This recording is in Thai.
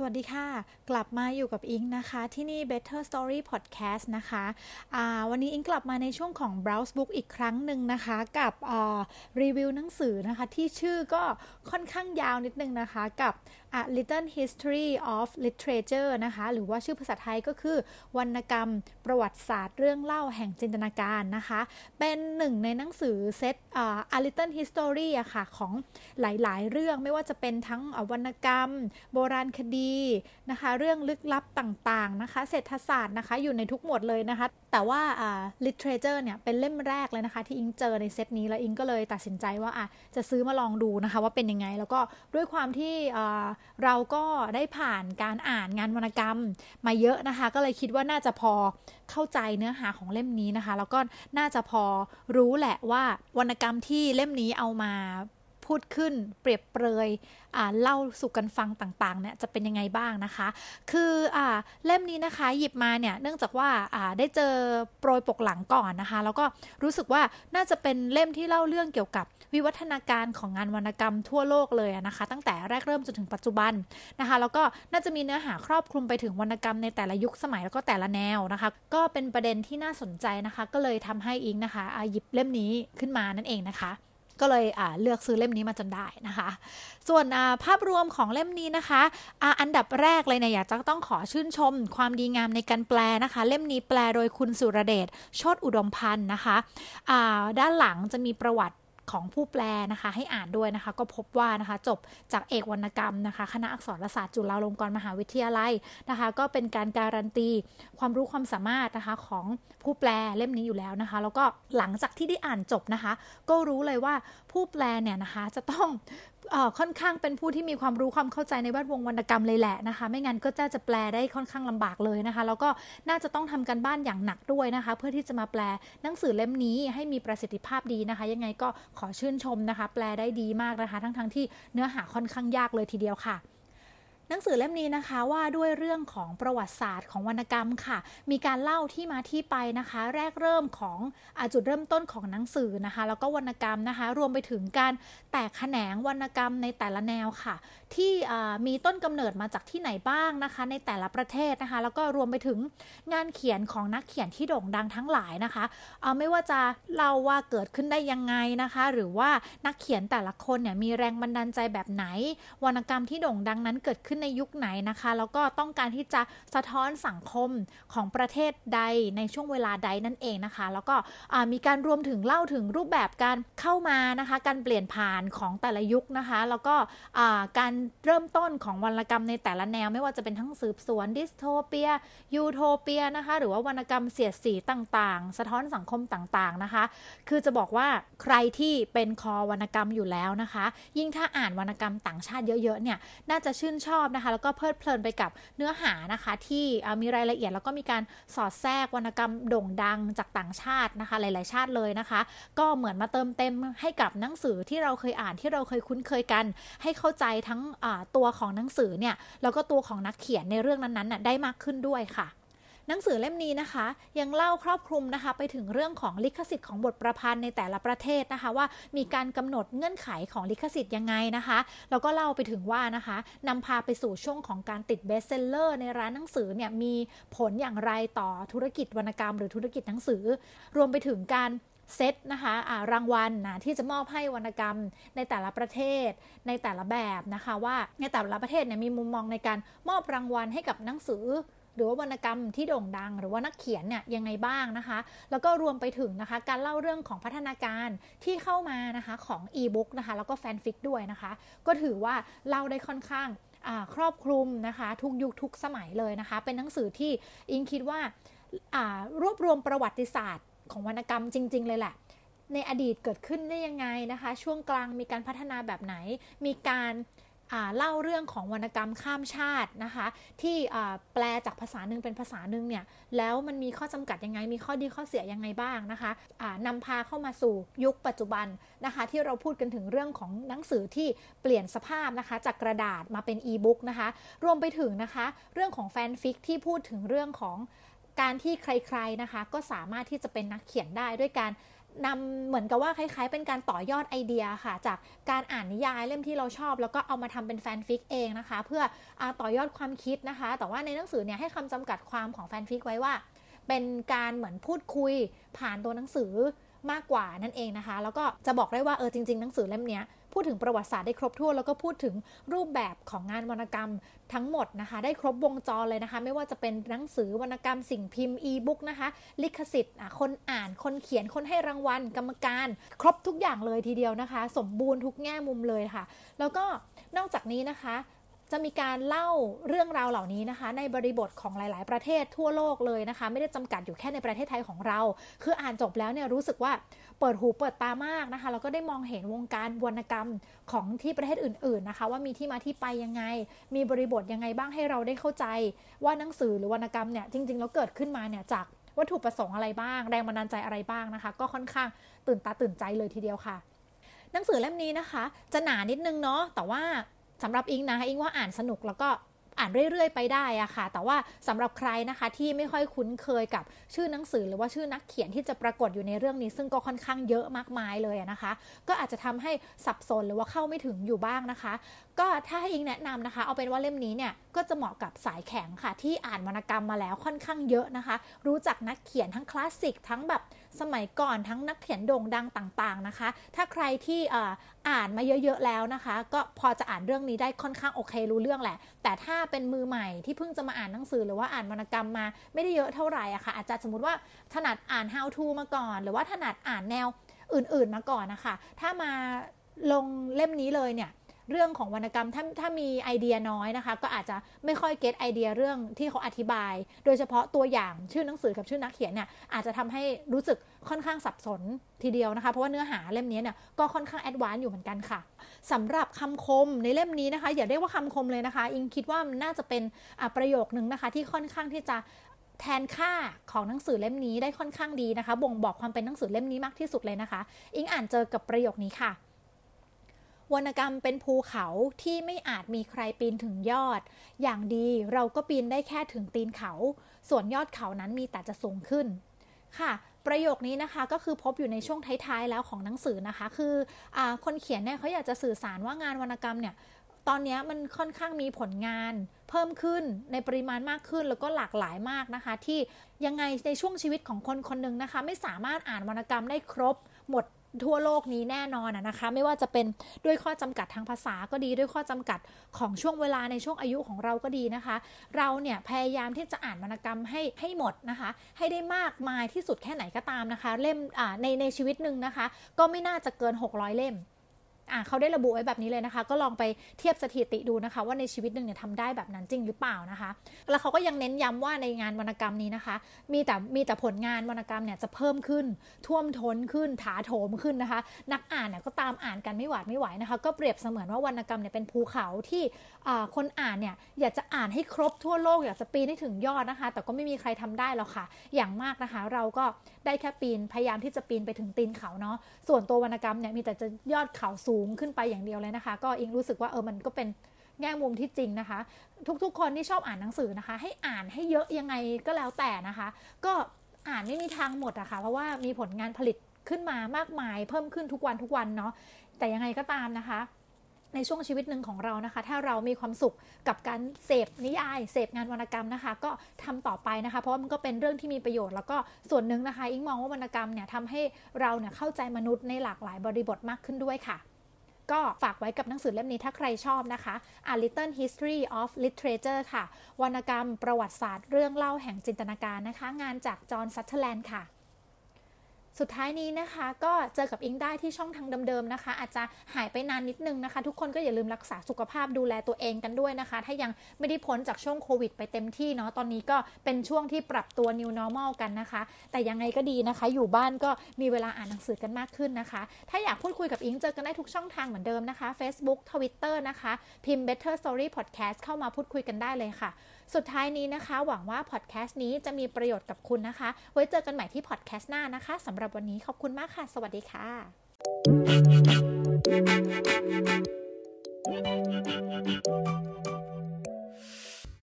สวัสดีค่ะ กลับมาอยู่กับอิงนะคะ ที่นี่ Better Story Podcast นะคะะวันนี้อิงกลับมาในช่วงของ Browse Book อีกครั้งหนึ่งนะคะ กับรีวิวหนังสือนะคะ ที่ชื่อก็ค่อนข้างยาวนิดนึงนะคะกับ A Little History of Literature นะคะ หรือว่าชื่อภาษาไทยก็คือ วรรณกรรมประวัติศาสตร์เรื่องเล่าแห่งจินตนาการนะคะ เป็นหนึ่งในหนังสือเซต A Little History อะค่ะของหลายๆ เรื่องไม่ว่าจะเป็นทั้งวรรณกรรม โบราณคดีนะคะ เรื่องลึกลับต่างๆนะคะ เศรษฐศาสตร์นะคะ อยู่ในทุกหมวดเลยนะคะ แต่ว่าอ่า literature เนี่ย เป็นเล่มแรกเลยนะคะ ที่อิงเจอในเซตนี้ แล้วอิงก็เลยตัดสินใจว่าอะจะซื้อมาลองดูนะคะ ว่าเป็นยังไง แล้วก็ด้วยความที่เราก็ได้ผ่านการอ่านงานวรรณกรรมมาเยอะนะคะ ก็เลยคิดว่าน่าจะพอเข้าใจเนื้อหาของเล่มนี้นะคะ แล้วก็น่าจะพอรู้แหละว่าวรรณกรรมที่เล่มนี้เอามา พูดขึ้น เปรียบเปรยเล่าสู่กันฟังต่างๆเนี่ยจะเป็นยังไงบ้างนะคะ คืออเล่มนี้นะคะหยิบมาเนี่ยเนื่องจากว่าได้เจอโปรยปกหลังก่อนนะคะ แล้วก็รู้สึกว่าน่าจะเป็นเล่มที่เล่าเรื่องเกี่ยวกับวิวัฒนาการของงานวรรณกรรมทั่วโลกเลยนะคะ ตั้งแต่แรกเริ่มจนถึงปัจจุบันนะคะ แล้วก็น่าจะมีเนื้อหาครอบคลุมไปถึงวรรณกรรมในแต่ละยุคสมัยแล้วก็แต่ละแนวนะคะ ก็เป็นประเด็นที่น่าสนใจนะคะ ก็เลยทำให้อิงนะคะหยิบเล่มนี้ขึ้นมานั่นเองนะคะ ก็เลยเลือกซื้อเล่มนี้มาจนได้นะคะ ส่วนภาพรวมของเล่มนี้นะคะออันดับแรกเลยเนี่ยอยากจะต้องขอชื่นชม ความดีงามในการแปลนะคะ เล่มนี้แปลโดยคุณสุรเดชโชตอุดมพันธ์นะคะะด้านหลังจะมีประวัติ ของผู้แปลนะคะ ให้อ่านด้วยนะคะ ก็พบว่านะคะ จบจากเอกวรรณกรรมนะคะ คณะอักษรศาสตร์จุฬาลงกรณ์มหาวิทยาลัยนะคะ ก็เป็นการการันตีความรู้ความสามารถนะคะของผู้แปลเล่มนี้อยู่แล้วนะคะ แล้วก็หลังจากที่ได้อ่านจบนะคะ ก็รู้เลยว่าผู้แปลเนี่ยนะคะ จะต้อง ค่อนข้างเป็นผู้ที่มีความรู้ความเข้าใจในแวดวงวรรณกรรมเลยแหละนะคะ ไม่งั้นก็จะจะแปลได้ค่อนข้างลำบากเลยนะคะ แล้วก็น่าจะต้องทำกันบ้านอย่างหนักด้วยนะคะ เพื่อที่จะมาแปลหนังสือเล่มนี้ให้มีประสิทธิภาพดีนะคะ ยังไงก็ขอชื่นชมนะคะ แปลได้ดีมากนะคะ ทั้งๆทที่เนื้อหาค่อนข้างยากเลยทีเดียวค่ะ หนังสือเล่มนี้นะคะว่าด้วยเรื่องของประวัติศาสตร์ของวรรณกรรมค่ะ มีการเล่าที่มาที่ไปนะคะ แรกเริ่มของอจุดเริ่มต้นของหนังสือนะคะ แล้วก็วรรณกรรมนะคะ รวมไปถึงการแตกแขนงวรรณกรรมในแต่ละแนวค่ะ ที่มีต้นกำเนิดมาจากที่ไหนบ้างนะคะ ในแต่ละประเทศนะคะ แล้วก็รวมไปถึงงานเขียนของนักเขียนที่โด่งดังทั้งหลายนะคะเอาไม่ว่าจะเล่าว่าเกิดขึ้นได้ยังไงนะคะ หรือว่านักเขียนแต่ละคนเนี่ยมีแรงบันดาลใจแบบไหน วรรณกรรมที่โด่งดังนั้นเกิดขึ้นในยุคไหนนะคะ แล้วก็ต้องการที่จะสะท้อนสังคมของประเทศใดในช่วงเวลาใดนั่นเองนะคะ แล้วก็มีการรวมถึงเล่าถึงรูปแบบการเข้ามานะคะ การเปลี่ยนผ่านของแต่ละยุคนะคะ แล้วก็การเริ่มต้นของวรรณกรรมในแต่ละแนว ไม่ว่าจะเป็นทั้งสืบสวนดิสโทเปียยูโทเปียนะคะ หรือว่าวรรณกรรมเสียดสีต่างๆ สะท้อนสังคมต่างๆนะคะ คือจะบอกว่าใครที่เป็นคอวรรณกรรมอยู่แล้วนะคะ ยิ่งถ้าอ่านวรรณกรรมต่างชาติเยอะๆเนี่ยน่าจะชื่นชอบนะคะ แล้วก็เพลิดเพลินไปกับเนื้อหานะคะ ที่มีรายละเอียดแล้วก็มีการสอดแทรกวรรณกรรมโด่งดังจากต่างชาตินะคะ หลาย ๆ ชาติเลยนะคะ ก็เหมือนมาเติมเต็มให้กับหนังสือที่เราเคยอ่านที่เราเคยคุ้นเคยกัน ให้เข้าใจทั้งตัวของหนังสือเนี่ยแล้วก็ตัวของนักเขียนในเรื่องนั้นๆได้มากขึ้นด้วยค่ะ หนังสือเล่มนี้นะคะ ยังเล่าครอบคลุมนะคะ ไปถึงเรื่องของลิขสิทธิ์ของบทประพันธ์ในแต่ละประเทศนะคะ ว่ามีการกำหนดเงื่อนไขของลิขสิทธิ์ยังไงนะคะแล้วก็เล่าไปถึงว่านะคะนำพาไปสู่ช่วงของการติดเบสเซลเลอร์ในร้านหนังสือเนี่ยมีผลอย่างไรต่อธุรกิจวรรณกรรม หรือธุรกิจหนังสือ รวมไปถึงการเซตนะคะะรางวัลนะที่จะมอบให้วรรณกรรมในแต่ละประเทศ ในแต่ละแบบนะคะ ว่าในแต่ละประเทศเนี่ยมีมุมมองในการมอบรางวัลให้กับหนังสือ หรือว่าวรรณกรรมที่โด่งดัง หรือว่านักเขียนเนี่ยยังไงบ้างนะคะ แล้วก็รวมไปถึงนะคะ การเล่าเรื่องของพัฒนาการที่เข้ามานะคะของอีบุ๊กนะคะ แล้วก็แฟนฟิกด้วยนะคะ ก็ถือว่าเล่าได้ค่อนข้างครอบคลุมนะคะ ทุกยุคทุกสมัยเลยนะคะ เป็นหนังสือที่อิงคิดว่ารวบรวมประวัติศาสตร์ของวรรณกรรมจริง ๆ เลยแหละในอดีตเกิดขึ้นได้ยังไงนะคะ ช่วงกลางมีการพัฒนาแบบไหน มีการ เล่าเรื่องของวรรณกรรมข้ามชาตินะคะ ที่แปลจากภาษาหนึ่งเป็นภาษาหนึ่งเนี่ยแล้วมันมีข้อจำกัดยังไง มีข้อดีข้อเสียยังไงบ้างนะคะนำพาเข้ามาสู่ยุคปัจจุบันนะคะ ที่เราพูดกันถึงเรื่องของหนังสือที่เปลี่ยนสภาพนะคะ จากกระดาษมาเป็นอีบุ๊กนะคะ รวมไปถึงนะคะ เรื่องของแฟนฟิกที่พูดถึงเรื่องของการที่ใครๆนะคะ ก็สามารถที่จะเป็นนักเขียนได้ด้วยการ นำเหมือนกับว่าคล้ายๆ เป็นการต่อยอดไอเดียค่ะ จากการอ่านนิยายเล่มที่เราชอบ แล้วก็เอามาทำเป็นแฟนฟิกเองนะคะ เพื่อต่อยอดความคิดนะคะ แต่ว่าในหนังสือเนี่ยให้คำจำกัดความของแฟนฟิกไว้ว่า เป็นการเหมือนพูดคุยผ่านตัวหนังสือ มากกว่านั่นเองนะคะ แล้วก็จะบอกได้ว่าเออจริงๆหนังสือเล่มนี้พูดถึงประวัติศาสตร์ได้ครบถ้วนแล้วก็พูดถึงรูปแบบของงานวรรณกรรมทั้งหมดนะคะ ได้ครบวงจรเลยนะคะ ไม่ว่าจะเป็นหนังสือวรรณกรรมสิ่งพิมพ์อีบุ๊กนะคะ ลิขสิทธิ์คนอ่านคนเขียนคนให้รางวัล กรรมการ ครบทุกอย่างเลยทีเดียวนะคะ สมบูรณ์ทุกแง่มุมเลยค่ะ แล้วก็นอกจากนี้นะคะ จะมีการเล่าเรื่องราวเหล่านี้นะคะ ในบริบทของหลาย ๆ ประเทศทั่วโลกเลยนะคะ ไม่ได้จำกัดอยู่แค่ในประเทศไทยของเรา คืออ่านจบแล้วเนี่ยรู้สึกว่าเปิดหูเปิดตามากนะคะแล้วก็ได้มองเห็นวงการวรรณกรรมของที่ประเทศอื่น ๆ นะคะ ว่ามีที่มาที่ไปยังไง มีบริบทยังไงบ้างให้เราได้เข้าใจ ว่าหนังสือหรือวรรณกรรมเนี่ยจริง ๆ แล้วเกิดขึ้นมาเนี่ยจากวัตถุประสงค์อะไรบ้าง แรงบันดาลใจอะไรบ้างนะคะ ก็ค่อนข้างตื่นตาตื่นใจเลยทีเดียวค่ะ หนังสือเล่มนี้นะคะ จะหนานิดนึงเนาะแต่ว่า สำหรับอิงนะอิงว่าอ่านสนุกแล้วก็อ่านเรื่อยๆ ไปได้อะค่ะ แต่ว่าสำหรับใครนะคะที่ไม่ค่อยคุ้นเคยกับชื่อหนังสือหรือว่าชื่อนักเขียนที่จะปรากฏอยู่ในเรื่องนี้ ซึ่งก็ค่อนข้างเยอะมากมายเลยนะคะ ก็อาจจะทำให้สับสนหรือว่าเข้าไม่ถึงอยู่บ้างนะคะ ก็ถ้าให้อิงแนะนำนะคะ เอาเป็นว่าเล่มนี้เนี่ยก็จะเหมาะกับสายแข็งค่ะ ที่อ่านวรรณกรรมมาแล้วค่อนข้างเยอะนะคะ รู้จักนักเขียนทั้งคลาสสิกทั้งแบบ สมัยก่อนทั้งนักเขียนโด่งดังต่างๆนะคะ ถ้าใครที่อ่านมาเยอะๆแล้วนะคะ ก็พอจะอ่านเรื่องนี้ได้ค่อนข้างโอเครู้เรื่องแหละ แต่ถ้าเป็นมือใหม่ที่เพิ่งจะมาอ่านหนังสือหรือว่าอ่านวรรณกรรมมาไม่ได้เยอะเท่าไหร่อะคะ่ะอาจจะสมมติว่าถนัดอ่าน how to มาก่อน หรือว่าถนัดอ่านแนวอื่นๆมาก่อนนะคะ ถ้ามาลงเล่มนี้เลยเนี่ย เรื่องของวรรณกรรมถ้าถ้ามีไอเดียน้อยนะคะ ก็อาจจะไม่ค่อย get ไอเดียเรื่องที่เขาอธิบาย โดยเฉพาะตัวอย่างชื่อหนังสือกับชื่อนักเขียนเนี่ยอาจจะทำให้รู้สึกค่อนข้างสับสนทีเดียวนะคะ เพราะว่าเนื้อหาเล่มนี้เนี่ยก็ค่อนข้าง advance อยู่เหมือนกันค่ะสำหรับคำคมในเล่มนี้นะคะ อย่าเรียกว่าคำคมเลยนะคะ อิงคิดว่ามันน่าจะเป็นประโยคนึงนะคะ ที่ค่อนข้างที่จะแทนค่าของหนังสือเล่มนี้ได้ค่อนข้างดีนะคะ บ่งบอกความเป็นหนังสือเล่มนี้มากที่สุดเลยนะคะ อิงอ่านเจอกับประโยคนี้ค่ะ วรรณกรรมเป็นภูเขาที่ไม่อาจมีใครปีนถึงยอด อย่างดีเราก็ปีนได้แค่ถึงตีนเขา ส่วนยอดเขานั้นมีแต่จะสูงขึ้น ค่ะ ประโยคนี้นะคะก็คือพบอยู่ในช่วงท้ายๆแล้วของหนังสือนะคะ คืออคนเขียนเนี่ยเขาอยากจะสื่อสารว่างานวรรณกรรมเนี่ยตอนนี้มันค่อนข้างมีผลงานเพิ่มขึ้นในปริมาณมากขึ้นแล้วก็หลากหลายมากนะคะ ที่ยังไงในช่วงชีวิตของคนคนหนึ่งนะคะ ไม่สามารถอ่านวรรณกรรมได้ครบหมด ทั่วโลกนี้แน่นอนนะคะ ไม่ว่าจะเป็นด้วยข้อจำกัดทางภาษาก็ดี ด้วยข้อจำกัดของช่วงเวลาในช่วงอายุของเราก็ดีนะคะ เราเนี่ยพยายามที่จะอ่านวรรณกรรมให้ให้หมดนะคะ ให้ได้มากมายที่สุดแค่ไหนก็ตามนะคะ เล่มในในชีวิตหนึ่งนะคะ ก็ไม่น่าจะเกิน 600 เล่ม อ่าเขาได้ระบุไว้แบบนี้เลยนะคะ ก็ลองไปเทียบสถิติดูนะคะ ว่าในชีวิตหนึ่งเนี่ยทำได้แบบนั้นจริงหรือเปล่านะคะ แล้วเขาก็ยังเน้นย้ำว่าในงานวรรณกรรมนี้นะคะ มีแต่มีแต่ผลงานวรรณกรรมเนี่ยจะเพิ่มขึ้น ท่วมท้นขึ้น ถาโถมขึ้นนะคะ นักอ่านเนี่ยก็ตามอ่านกันไม่หวาดไม่ไหวนะคะ ก็เปรียบเสมือนว่าวรรณกรรมเนี่ยเป็นภูเขาที่คนอ่านเนี่ยอยากจะอ่านให้ครบทั่วโลกอยากจะปีนให้ถึงยอดนะคะ แต่ก็ไม่มีใครทำได้หรอกค่ะ อย่างมากนะคะ เราก็ได้แค่ปีนพยายามที่จะปีนไปถึงตีนเขาเนาะส่วนตัววรรณกรรมเนี่ยมีแต่จะยอดเขาสูงขึ้นไปอย่างเดียวเลยนะคะ ก็อิงรู้สึกว่าเออมันก็เป็นแง่มุมที่จริงนะคะ ทุกๆ คนที่ชอบอ่านหนังสือนะคะ ให้อ่านให้เยอะยังไงก็แล้วแต่นะคะ ก็อ่านไม่มีทางหมดอะคะ่ะเพราะว่ามีผลงานผลิตขึ้นมามากมาย เพิ่มขึ้นทุกวันทุกวันเนาะแต่ยังไงก็ตามนะคะ ในช่วงชีวิตหนึ่งของเรานะคะ ถ้าเรามีความสุขกับการเสพนิยาย เสพงานวรรณกรรมนะคะ ก็ทำต่อไปนะคะ เพราะว่ามันก็เป็นเรื่องที่มีประโยชน์แล้วก็ส่วนหนึ่งนะคะอิงมองว่าวรรณกรรมเนี่ยทำให้เราเนี่ยเข้าใจมนุษย์ในหลากหลายบริบทมากขึ้นด้วยค่ะ ก็ฝากไว้กับหนังสือเล่มนี้ถ้าใครชอบนะคะ A Little History of Literature ค่ะ วรรณกรรมประวัติศาสตร์เรื่องเล่าแห่งจินตนาการนะคะ งานจาก John Sutherland ค่ะ สุดท้ายนี้นะคะ ก็เจอกับอิงได้ที่ช่องทางเดิมๆนะคะ อาจจะหายไปนานนิดนึงนะคะ ทุกคนก็อย่าลืมรักษาสุขภาพดูแลตัวเองกันด้วยนะคะ ถ้ายังไม่ได้พ้นจากช่วงโควิดไปเต็มที่เนาะตอนนี้ก็เป็นช่วงที่ปรับตัว new normal กันนะคะ แต่ยังไงก็ดีนะคะ อยู่บ้านก็มีเวลาอ่านหนังสือกันมากขึ้นนะคะ ถ้าอยากพูดคุยกับอิงเจอกันได้ทุกช่องทางเหมือนเดิมนะคะ Facebook Twitter นะคะ พิมพ์ Better Story Podcast เข้ามาพูดคุยกันได้เลยค่ะ สุดท้ายนี้นะคะ หวังว่าพอดแคสต์นี้จะมีประโยชน์กับคุณนะคะ ไว้เจอกันใหม่ที่พอดแคสต์หน้านะคะสำหรับวันนี้ขอบคุณมากค่ะ สวัสดีค่ะ Thank you.